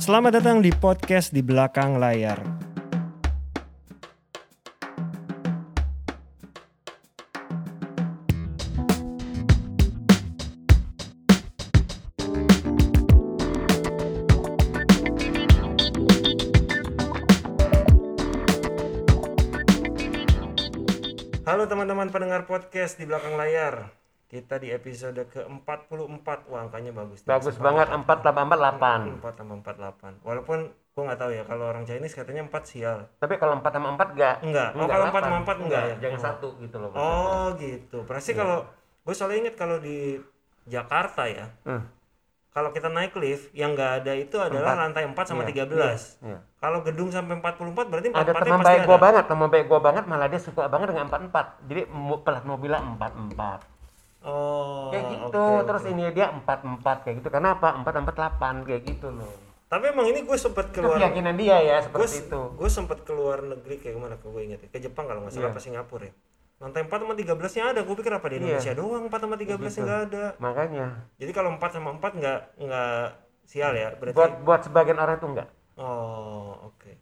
Selamat datang di podcast di belakang layar. Halo teman-teman pendengar podcast di belakang layar. Kita di episode ke-44. Wah, angkanya bagus. Bagus banget 4848. 4 tambah 48. Walaupun gua nggak tahu ya kalau orang Chinese katanya 4 sial. Tapi kalau 4 sama 4 enggak. Enggak. Oh, kalau 4 sama 4 enggak ya? Jangan Oh. satu gitu loh. Oh, gitu. Berarti kalau gue selalu inget kalau di Jakarta ya, Hmm. kalau kita naik lift yang nggak ada itu adalah Empat. lantai 4 sama Iya, 13. Iya. Kalau gedung sampai 44 berarti 4 Ada 4 teman baik ada. gua banget, teman baik gua banget malah dia suka banget dengan 44. Jadi plat mobilnya 44. Oh. Kayak gitu. oke, Terus ini dia 44 kayak gitu. Kenapa? 448 kayak gitu loh. Tapi emang ini gue sempet Itu keluar keyakinan dia ya gue seperti itu. gue sempet keluar negeri kayak gimana ke gue inget ya ke Jepang kalau nggak salah Iya. apa Singapura ya lantai 4 sama 13 nya ada gue pikir apa di Iya. Indonesia doang 4 sama 13 nya Gitu. nggak ada Makanya jadi kalau 4 sama 4 nggak nggak sial ya berarti buat buat sebagian orang itu enggak. oh oke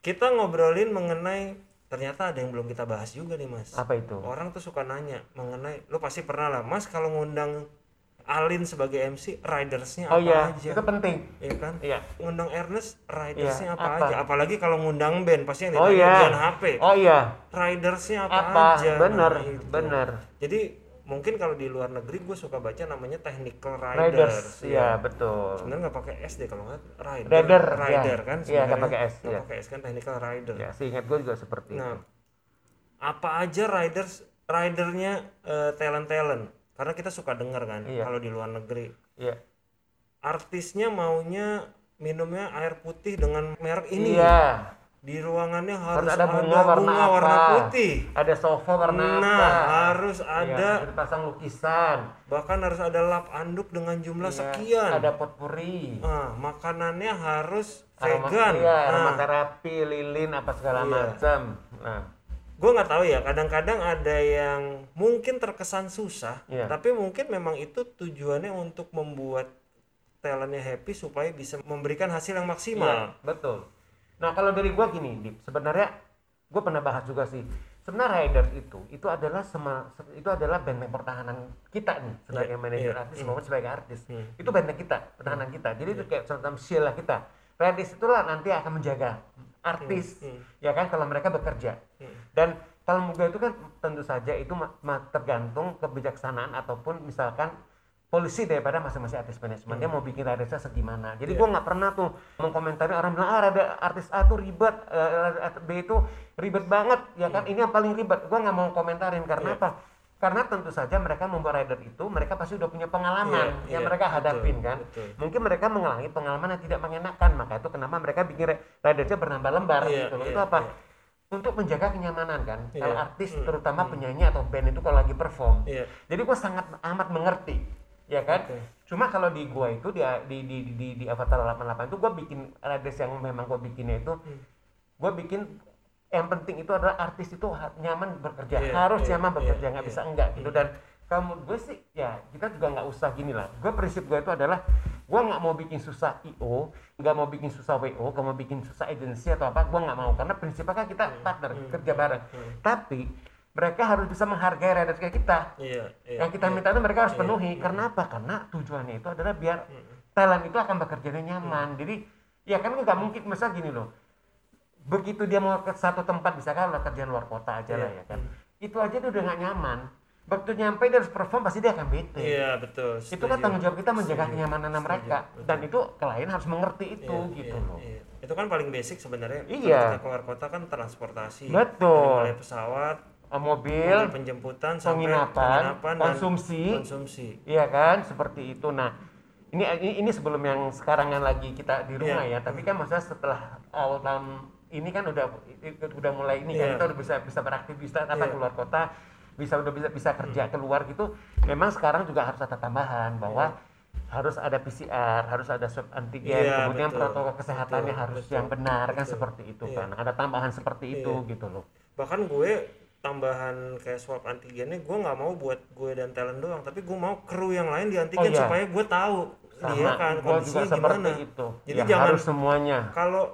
kita ngobrolin mengenai ternyata ada yang belum kita bahas juga nih mas Apa itu? orang tuh suka nanya mengenai lu pasti pernah lah mas kalau ngundang Alin sebagai MC ridersnya Oh apa iya, aja itu penting. Iya kan Iya. ngundang Ernest ridersnya Iya, apa, apa? aja apalagi kalau ngundang band pasti yang Oh ditanya iya. Dian HP Oh iya. ridersnya apa, Apa? aja Bener, Nah, itu. bener. jadi mungkin kalau di luar negeri gue suka baca namanya technical riders, Riders, iya betul. sebenarnya nggak pakai S deh kalau nggak rider Rider, rider ya. kan Iya, nggak pakai S, Nggak iya. pakai S kan technical rider Ya, seingat gue juga seperti nah itu. apa aja riders ridernya talent talent karena kita suka dengar kan Iya. kalau di luar negeri Iya. artisnya maunya minumnya air putih dengan merek ini Iya. Di ruangannya harus, Harus ada bunga warna bunga apa? warna putih Ada sofa warna nah apa? harus Iya, ada dipasang lukisan. bahkan harus ada lap anduk dengan jumlah Iya, sekian Ada potpuri. Ah, makanannya harus Aroma- vegan Iya, nah, aromaterapi, lilin apa segala Iya. macam. Nah, gue nggak tahu ya kadang-kadang ada yang mungkin terkesan susah Iya. tapi mungkin memang itu tujuannya untuk membuat talentnya happy supaya bisa memberikan hasil yang maksimal Iya, betul. Nah, kalau dari gua gini, Dip, sebenarnya gua pernah bahas juga sih. Sebenarnya Riders itu itu adalah sema, se- itu adalah benteng pertahanan kita nih sebagai Iya, manajer iya, artis hmm. maupun sebagai artis. Hmm. Itu benteng kita, pertahanan kita. Jadi itu kayak semacam shield lah kita. Riders itulah nanti akan menjaga artis Hmm, ya kan kalau mereka bekerja. Hmm. Dan kalau muga itu kan tentu saja itu tergantung kebijaksanaan ataupun misalkan polisi daripada masing-masing artis manajemen dia mau bikin riders segimana. Jadi Iya. gua nggak pernah tuh mengkomentari orang bilang ah ada artis A tuh ribet eh, artis B itu ribet banget. Ya kan? Ini yang paling ribet. Gua nggak mau komentarin. Iya. karena apa? Karena tentu saja mereka membuat rider itu mereka pasti udah punya pengalaman Iya, yang iya, mereka betul, hadapin kan? betul. mungkin mereka mengalami pengalaman yang tidak mengenakan. Maka itu kenapa mereka bikin ri- ridersnya bernambah lembar Iya, gitu loh. Iya, itu apa? iya. untuk menjaga kenyamanan kan? Iya. kalau artis Hmm, terutama penyanyi atau band itu kalau lagi perform. Iya. jadi gue sangat amat mengerti ya kan Oke. cuma kalau di gua itu di di di di, di Avatar 88 itu gue bikin riders yang memang gue bikinnya itu Hmm. gue bikin yang penting itu adalah artis itu nyaman bekerja Iya, harus iya, nyaman bekerja iya, nggak iya. bisa enggak gitu dan kamu gue sih ya kita juga nggak usah gini lah gue prinsip gue itu adalah gue nggak mau bikin susah io nggak mau bikin susah wo nggak mau bikin susah agensi atau apa gue nggak mau karena prinsipnya kan kita partner hmm, kerja bareng hmm. tapi mereka harus bisa menghargai kayak kita iya, iya, yang kita iya. minta itu mereka harus Iya, penuhi iya. karena apa karena tujuannya itu adalah biar Hmm. talent itu akan bekerja dengan nyaman jadi ya kan nggak mungkin misal gini loh begitu dia mau ke satu tempat misalkan lah kerjaan luar kota aja lah Iya. ya kan itu aja dia udah nggak nyaman begitu nyampe dia harus perform pasti dia akan bete iya betul itu kan tanggung jawab kita menjaga Setuju. kenyamanan Setuju, mereka betul. dan itu klien harus mengerti itu Iya, gitu iya, loh iya. itu kan paling basic sebenarnya Kalau Iya. kita keluar kota kan transportasi Betul. Dari mulai pesawat Eh, mobil mulai penjemputan sampai penginapan, penginapan konsumsi konsumsi Iya kan, seperti itu. Nah, ini ini, ini sebelum yang sekarang yang lagi kita di rumah Iya. ya. Tapi kan maksudnya setelah awal tahun ini kan udah udah mulai ini Iya. kan kita udah bisa bisa beraktivitas apa Iya. keluar kota, bisa udah bisa bisa kerja keluar gitu. Memang sekarang juga harus ada tambahan bahwa harus ada PCR, harus ada swab antigen, Iya, kemudian betul. protokol kesehatannya Betul, harus betul, yang benar kan betul. seperti itu Iya. kan. Ada tambahan seperti itu Iya. gitu loh. bahkan gue tambahan kayak swab antigennya gue nggak mau buat gue dan talent doang tapi gue mau kru yang lain di antigen Oh, iya. supaya gue tahu sama Iya kan, kondisinya gimana? itu Jadi ya jangan- harus semuanya kalau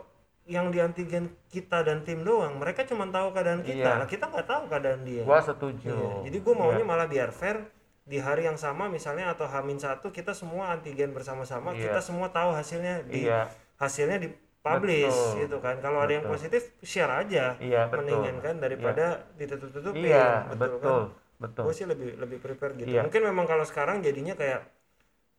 yang di antigen kita dan tim doang mereka cuma tahu keadaan kita Iya. Nah, kita nggak tahu keadaan dia gua setuju Iya, jadi gue maunya Iya. malah biar fair di hari yang sama misalnya atau hamin satu kita semua antigen bersama-sama Iya. kita semua tahu hasilnya di iya hasilnya di publish Betul. gitu kan. Kalau ada yang positif share aja iya betul. mendingan kan daripada ditutup-tutupin. Iya betul, betul kan? betul gue sih lebih lebih prepare gitu. Iya. mungkin memang kalau sekarang jadinya kayak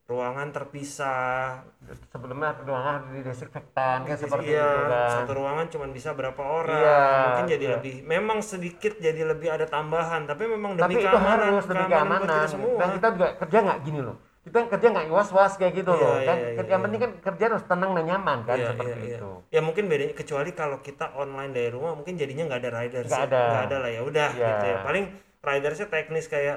ruangan terpisah. Sebelumnya ruangan didesinfektan kan seperti iya, itu kan. satu ruangan cuma bisa berapa orang. Iya, mungkin jadi iya. lebih memang sedikit jadi lebih ada tambahan tapi memang tapi demi itu keamanan harus demi keamanan semua. Dan kita juga kerja nggak gini loh kita kerja nggak was-was kayak gitu Iya, loh kan iya, iya, yang iya. penting kan kerja harus tenang dan nyaman kan Iya, seperti iya, iya. itu ya mungkin bedanya kecuali kalau kita online dari rumah mungkin jadinya nggak ada riders Nggak ya. ada. nggak ada lah ya udah Iya. gitu ya paling ridersnya teknis kayak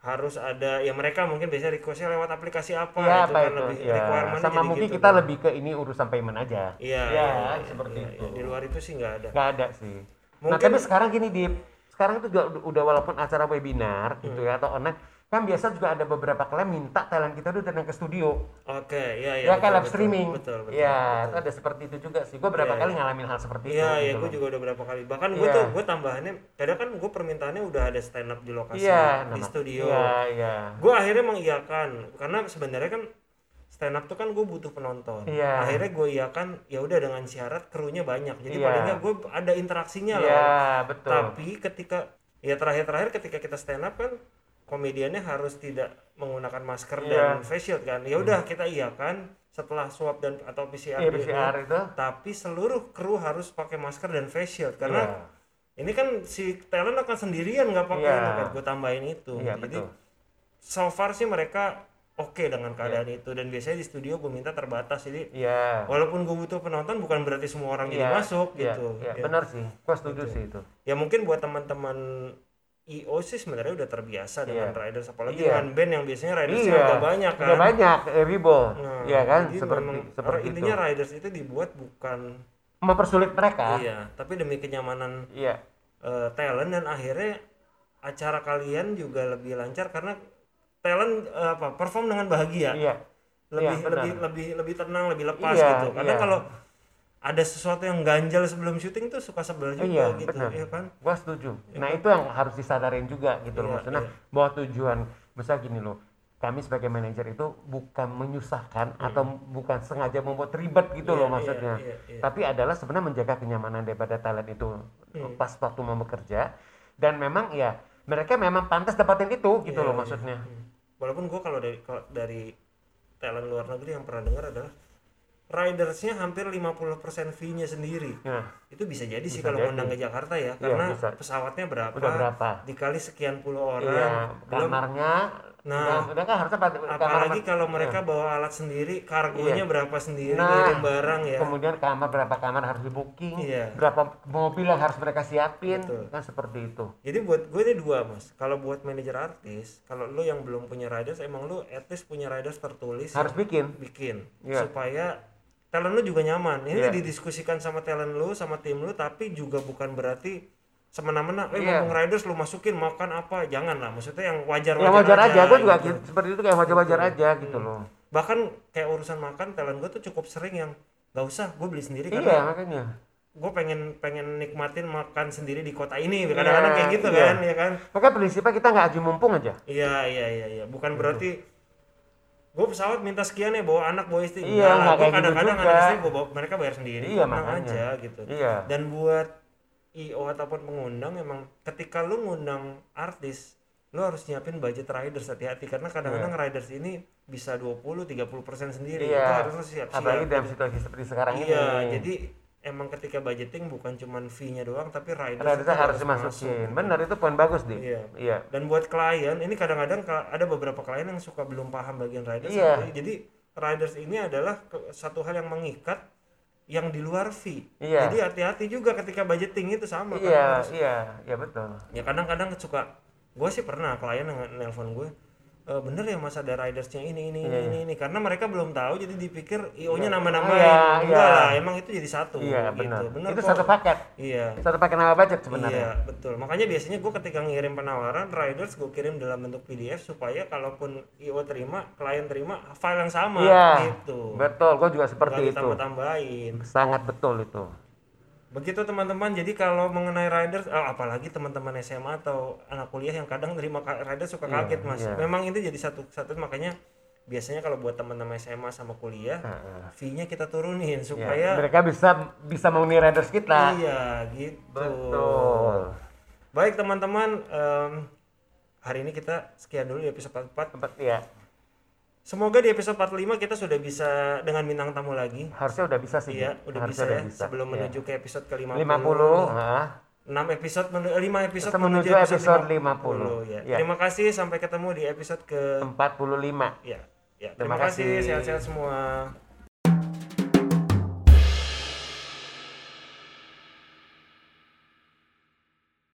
harus ada ya mereka mungkin biasanya requestnya lewat aplikasi apa Iya itu apa kan itu lebih ya requirement-nya sama mungkin gitu kita kan. lebih ke ini urusan payment aja iya Ya, iya, seperti iya, itu. iya. di luar itu sih nggak ada nggak ada sih nah Mungkin- tapi sekarang gini di sekarang itu juga udah- udah walaupun acara webinar gitu Hmm. ya atau online kan biasa juga ada beberapa klien minta talent kita tuh datang ke studio oke iya iya ya betul, kan live betul, streaming betul betul ya betul. itu ada seperti itu juga sih gue berapa Iya, kali iya. ngalamin hal seperti itu Iya, iya, gitu gue loh. juga udah berapa kali. Bahkan gue Iya. tuh, gue tambahannya, kadang kan gue permintaannya udah ada stand up di lokasi iya di nama- studio. iya iya Gue akhirnya mengiyakan, karena sebenarnya kan stand up tuh kan gue butuh penonton. Iya. Akhirnya gue iakan, ya udah dengan syarat krunya banyak. Jadi Iya. paling nggak gue ada interaksinya iya lah. betul Tapi ketika ya terakhir-terakhir ketika kita stand up kan komediannya harus tidak menggunakan masker Iya. dan face shield kan. Ya udah kita iakan setelah swab dan atau PCR, Iya, gitu. PCR itu. Tapi seluruh kru harus pakai masker dan face shield karena Iya. ini kan si talent akan sendirian nggak pakai Iya. itu kan gue tambahin itu. Iya jadi betul. so far sih mereka oke dengan keadaan itu. Dan biasanya di studio gue minta terbatas jadi iya. walaupun gue butuh penonton bukan berarti semua orang jadi Iya, masuk iya, gitu. Iya, Ya. benar sih. Gue setuju sih itu. Ya mungkin buat teman-teman IO sih sebenarnya udah terbiasa dengan Iya. riders apalagi Iya. dengan band yang biasanya ridersnya iya. udah banyak kan. udah banyak eh, ribo Nah, iya kan? jadi seperti memang, seperti intinya itu. riders itu dibuat bukan mempersulit mereka. Iya tapi demi kenyamanan iya. eh, talent dan akhirnya acara kalian juga lebih lancar karena talent eh, apa perform dengan bahagia. Iya. Lebih Iya, benar. lebih lebih lebih tenang lebih lepas Iya, gitu. Karena iya. kalau ada sesuatu yang ganjal sebelum syuting tuh suka sebel juga Iya, gitu benar. ya kan gua setuju nah itu yang harus disadarin juga gitu loh Iya, maksudnya iya. bahwa tujuan misal gini loh kami sebagai manajer itu bukan menyusahkan atau bukan sengaja membuat ribet gitu Hmm. Iya, loh iya, maksudnya iya, iya. tapi adalah sebenarnya menjaga kenyamanan daripada talent itu Hmm. pas waktu mau bekerja dan memang ya mereka memang pantas dapatin itu gitu Iya, loh maksudnya Hmm. walaupun gua kalau dari kalau dari talent luar negeri yang pernah dengar adalah ridersnya hampir 50% fee-nya sendiri. Nah itu bisa jadi sih Bisa kalau jadi. ngundang ke Jakarta ya Iya, karena bisa. pesawatnya berapa, udah berapa? dikali sekian puluh orang. Iya belum. kamarnya. Nah, udah kan harusnya pada- kamar apalagi kalau mereka bawa alat sendiri kargonya Iya. berapa sendiri Nah, ngirim barang ya. kemudian kamar berapa kamar harus di booking Iya. berapa mobil yang harus mereka siapin Betul. kan seperti itu. Jadi buat gue ini dua mas. Kalau buat manajer artis kalau lu yang belum punya riders emang lu at least punya riders tertulis harus bikin? bikin. Iya. supaya talent lu juga nyaman. Ini Iya. didiskusikan sama talent lu sama tim lu tapi juga bukan berarti semena-mena eh Iya. ngomong riders lu masukin makan apa. Jangan lah maksudnya yang wajar yang wajar aja, gue juga gitu. gitu. seperti itu kayak wajar-wajar aja gitu loh. Bahkan kayak urusan makan talent gue tuh cukup sering yang nggak usah gue beli sendiri iya karena makanya. gue pengen pengen nikmatin makan sendiri di kota ini. Kadang-kadang kayak gitu iya. kan ya kan? Makanya prinsipnya kita nggak aji mumpung aja. Iya iya iya iya. Bukan berarti gue pesawat minta sekian ya bawa anak bawa istri. Iya, nggak gue gitu kadang-kadang anak istri gua bawa, mereka bayar sendiri Iya, tenang makanya. aja gitu. Iya. Dan buat io ataupun pengundang emang ketika lu ngundang artis lu harus nyiapin budget riders hati-hati. Karena kadang-kadang riders ini bisa 20-30% sendiri. Itu iya. Harus lu siap-siap. Apalagi dalam situasi seperti sekarang iya ini. jadi emang ketika budgeting bukan cuman fee-nya doang tapi riders Ada itu harus masuk. dimasukin benar itu poin bagus di Iya. iya dan buat klien ini kadang-kadang ka- ada beberapa klien yang suka belum paham bagian riders Iya. Jadi- jadi riders ini adalah satu hal yang mengikat yang di luar fee Iya. jadi hati-hati juga ketika budgeting itu sama kan iya harus- iya iya betul ya kadang-kadang suka gue sih pernah klien yang nelpon gue "Eh, bener ya mas ada ridersnya ini ini Iya, ini ini ini karena mereka belum tahu jadi dipikir io-nya Iya. nama-namain Iya, enggak iya. lah emang itu jadi satu iya gitu benar bener itu kok. satu paket iya satu paket nama budget Iya sebenarnya betul. Makanya biasanya gue ketika ngirim penawaran riders gue kirim dalam bentuk PDF supaya kalaupun IO terima, klien terima file yang sama iya gitu. betul gue juga seperti itu ditambah-tambahin. sangat betul itu Begitu teman-teman. Jadi kalau mengenai riders, oh, apalagi teman-teman SMA atau anak kuliah yang kadang terima riders suka Iya, kaget mas. iya. Memang itu jadi satu satu makanya biasanya kalau buat teman-teman SMA sama kuliah, Heeh. fee-nya kita turunin Ya, supaya mereka bisa bisa memenuhi riders kita iya gitu. betul Baik teman-teman, em, hari ini kita sekian dulu di episode 44. tempat ya Semoga di episode 45 kita sudah bisa dengan bintang tamu lagi. harusnya udah bisa sih Iya, udah bisa Harusnya ya. Sebelum Iya. menuju ke episode ke-50. 50 heeh. 6 episode menu- 5 episode Menuju menuju episode 50, 50. ya. Iya. Terima kasih sampai ketemu di episode ke 45 ya. Ya, Terima terima, kasih kasih. sehat-sehat semua.